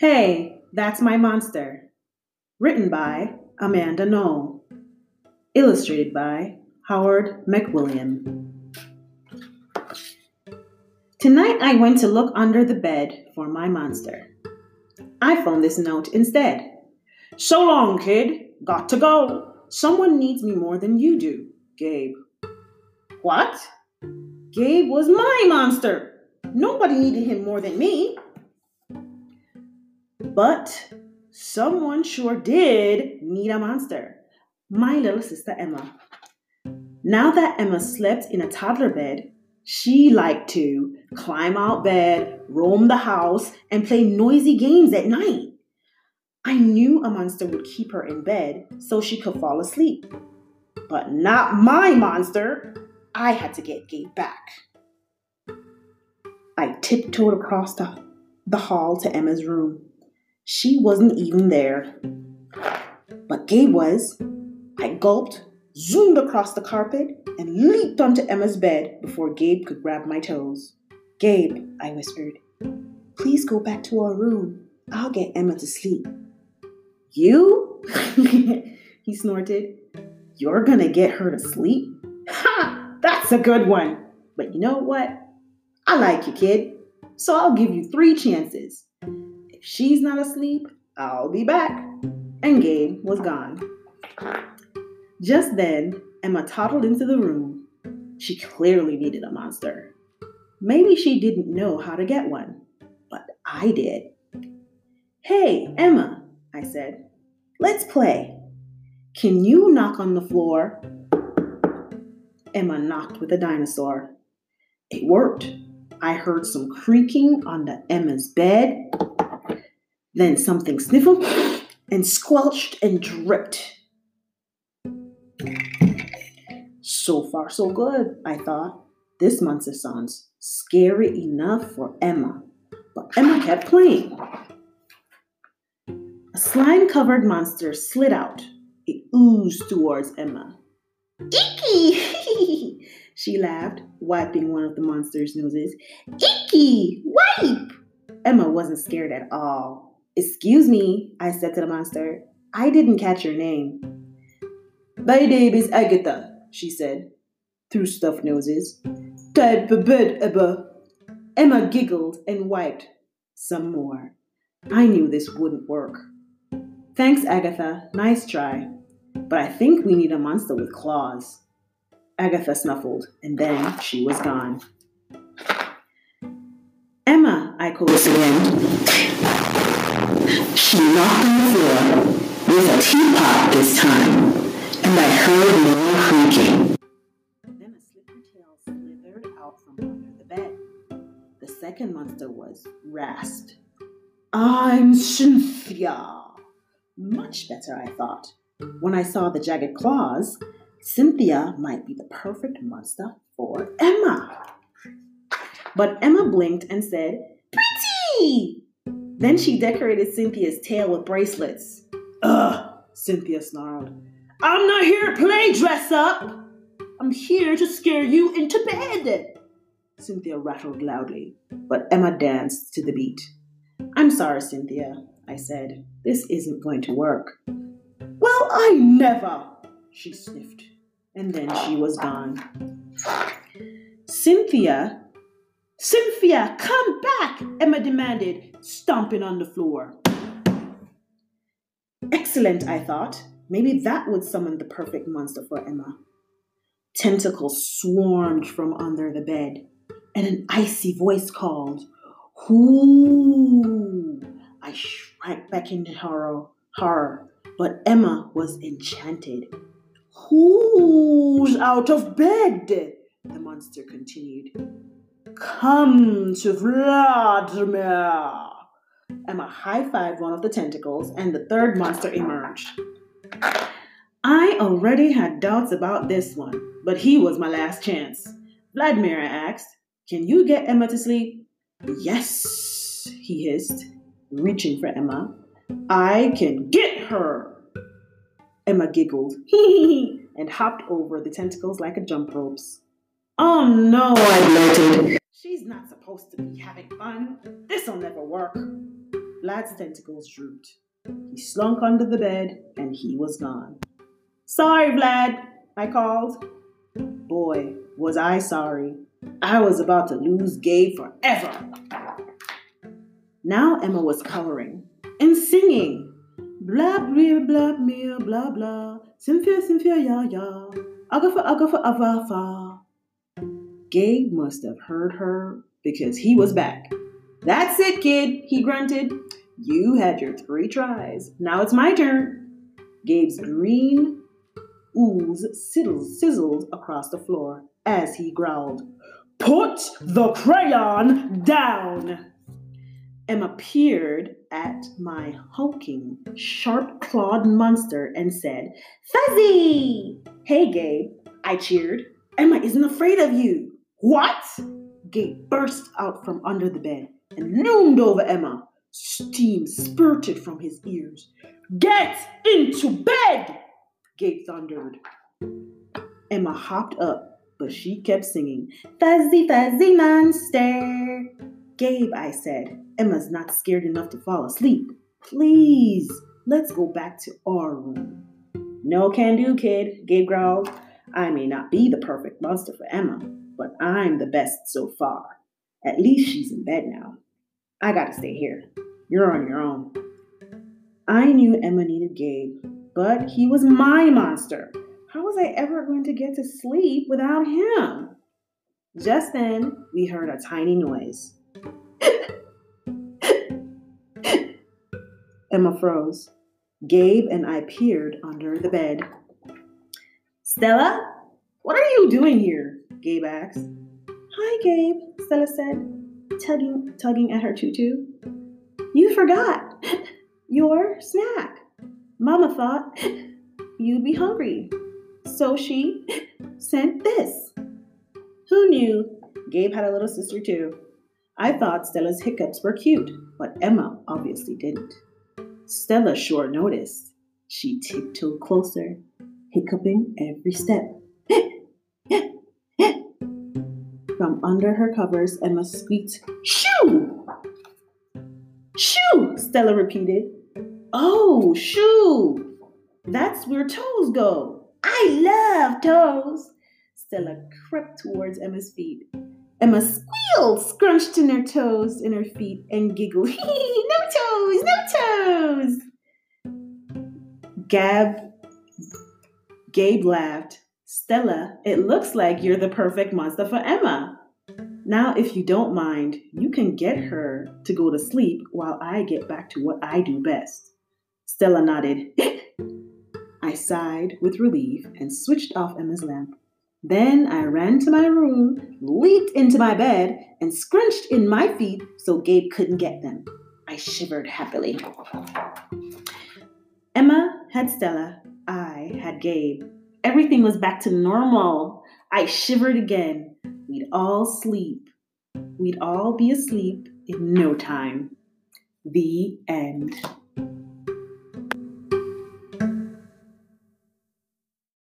Hey, That's My Monster. Written by Amanda Noll. Illustrated by Howard McWilliam. Tonight I went to look under the bed for my monster. I found this note instead. So long, kid. Got to go. Someone needs me more than you do, Gabe. What? Gabe was my monster. Nobody needed him more than me. But someone sure did need a monster. My little sister Emma. Now that Emma slept in a toddler bed, she liked to climb out bed, roam the house, and play noisy games at night. I knew a monster would keep her in bed so she could fall asleep. But not my monster. I had to get Gabe back. I tiptoed across the, the hall to Emma's room. She wasn't even there. But Gabe was. I gulped, zoomed across the carpet, and leaped onto Emma's bed before Gabe could grab my toes. Gabe, I whispered, please go back to our room. I'll get Emma to sleep. You? he snorted. You're gonna get her to sleep? Ha! That's a good one. But you know what? I like you, kid. So I'll give you three chances. She's not asleep, I'll be back. And Gabe was gone. Just then, Emma toddled into the room. She clearly needed a monster. Maybe she didn't know how to get one, but I did. Hey, Emma, I said, let's play. Can you knock on the floor? Emma knocked with a dinosaur. It worked. I heard some creaking under Emma's bed. Then something sniffled and squelched and dripped. So far, so good, I thought. This monster sounds scary enough for Emma. But Emma kept playing. A slime covered monster slid out. It oozed towards Emma. Icky! she laughed, wiping one of the monster's noses. Icky! Wipe! Emma wasn't scared at all. Excuse me, I said to the monster. I didn't catch your name. My name is Agatha, she said, through stuffed noses. Type a bed, Emma. Emma giggled and wiped some more. I knew this wouldn't work. Thanks, Agatha. Nice try. But I think we need a monster with claws. Agatha snuffled, and then she was gone. Emma, I called again. She knocked on the floor with a teapot this time, and I heard more creaking. Then a slippery tail slithered out from under the bed. The second monster was Rast. I'm Cynthia. Much better, I thought. When I saw the jagged claws, Cynthia might be the perfect monster for Emma. But Emma blinked and said, Pretty! Then she decorated Cynthia's tail with bracelets. Ugh, Cynthia snarled. I'm not here to play dress up. I'm here to scare you into bed. Cynthia rattled loudly, but Emma danced to the beat. I'm sorry, Cynthia, I said. This isn't going to work. Well, I never, she sniffed, and then she was gone. Cynthia, Cynthia, come back, Emma demanded, stomping on the floor. Excellent, I thought. Maybe that would summon the perfect monster for Emma. Tentacles swarmed from under the bed, and an icy voice called, Whoo! I shrank back into horror, horror, but Emma was enchanted. Who's out of bed? The monster continued. Come to Vladimir. Emma high fived one of the tentacles, and the third monster emerged. I already had doubts about this one, but he was my last chance. Vladimir asked, Can you get Emma to sleep? Yes, he hissed, reaching for Emma. I can get her. Emma giggled and hopped over the tentacles like a jump ropes. Oh no, I blurted. She's not supposed to be having fun. This'll never work. Vlad's tentacles drooped. He slunk under the bed and he was gone. Sorry, Vlad, I called. Boy, was I sorry. I was about to lose Gabe forever. Now Emma was coloring and singing. Blah, blah, blah, blah, blah, blah. Cynthia, Cynthia, ya, ya. Agafa, agafa, avafa. Gabe must have heard her because he was mm-hmm. back. That's it, kid, he grunted. You had your three tries. Now it's my turn. Gabe's green ooze sizzled across the floor as he growled, Put the crayon down! Emma peered at my hulking, sharp clawed monster and said, Fuzzy! Hey, Gabe, I cheered. Emma isn't afraid of you. What? Gabe burst out from under the bed and loomed over Emma. Steam spurted from his ears. Get into bed! Gabe thundered. Emma hopped up, but she kept singing, Fuzzy, fuzzy monster. Gabe, I said, Emma's not scared enough to fall asleep. Please, let's go back to our room. No can do, kid, Gabe growled. I may not be the perfect monster for Emma, but I'm the best so far. At least she's in bed now. I gotta stay here. You're on your own. I knew Emma needed Gabe, but he was my monster. How was I ever going to get to sleep without him? Just then, we heard a tiny noise. Emma froze. Gabe and I peered under the bed. Stella, what are you doing here? Gabe asked. Hi, Gabe, Stella said, tugging, tugging at her tutu. You forgot your snack. Mama thought you'd be hungry, so she sent this. Who knew Gabe had a little sister too? I thought Stella's hiccups were cute, but Emma obviously didn't. Stella sure noticed. She tiptoed closer, hiccuping every step. From under her covers, Emma squeaked, Shoo! Shoo! Stella repeated. Oh, shoo! That's where toes go. I love toes. Stella crept towards Emma's feet. Emma squealed, scrunched in her toes in her feet, and giggled. no toes, no toes. Gab, Gabe laughed. Stella, it looks like you're the perfect monster for Emma. Now, if you don't mind, you can get her to go to sleep while I get back to what I do best. Stella nodded. I sighed with relief and switched off Emma's lamp. Then I ran to my room, leaped into my bed, and scrunched in my feet so Gabe couldn't get them. I shivered happily. Emma had Stella. I had Gabe. Everything was back to normal. I shivered again. We'd all sleep. We'd all be asleep in no time. The end.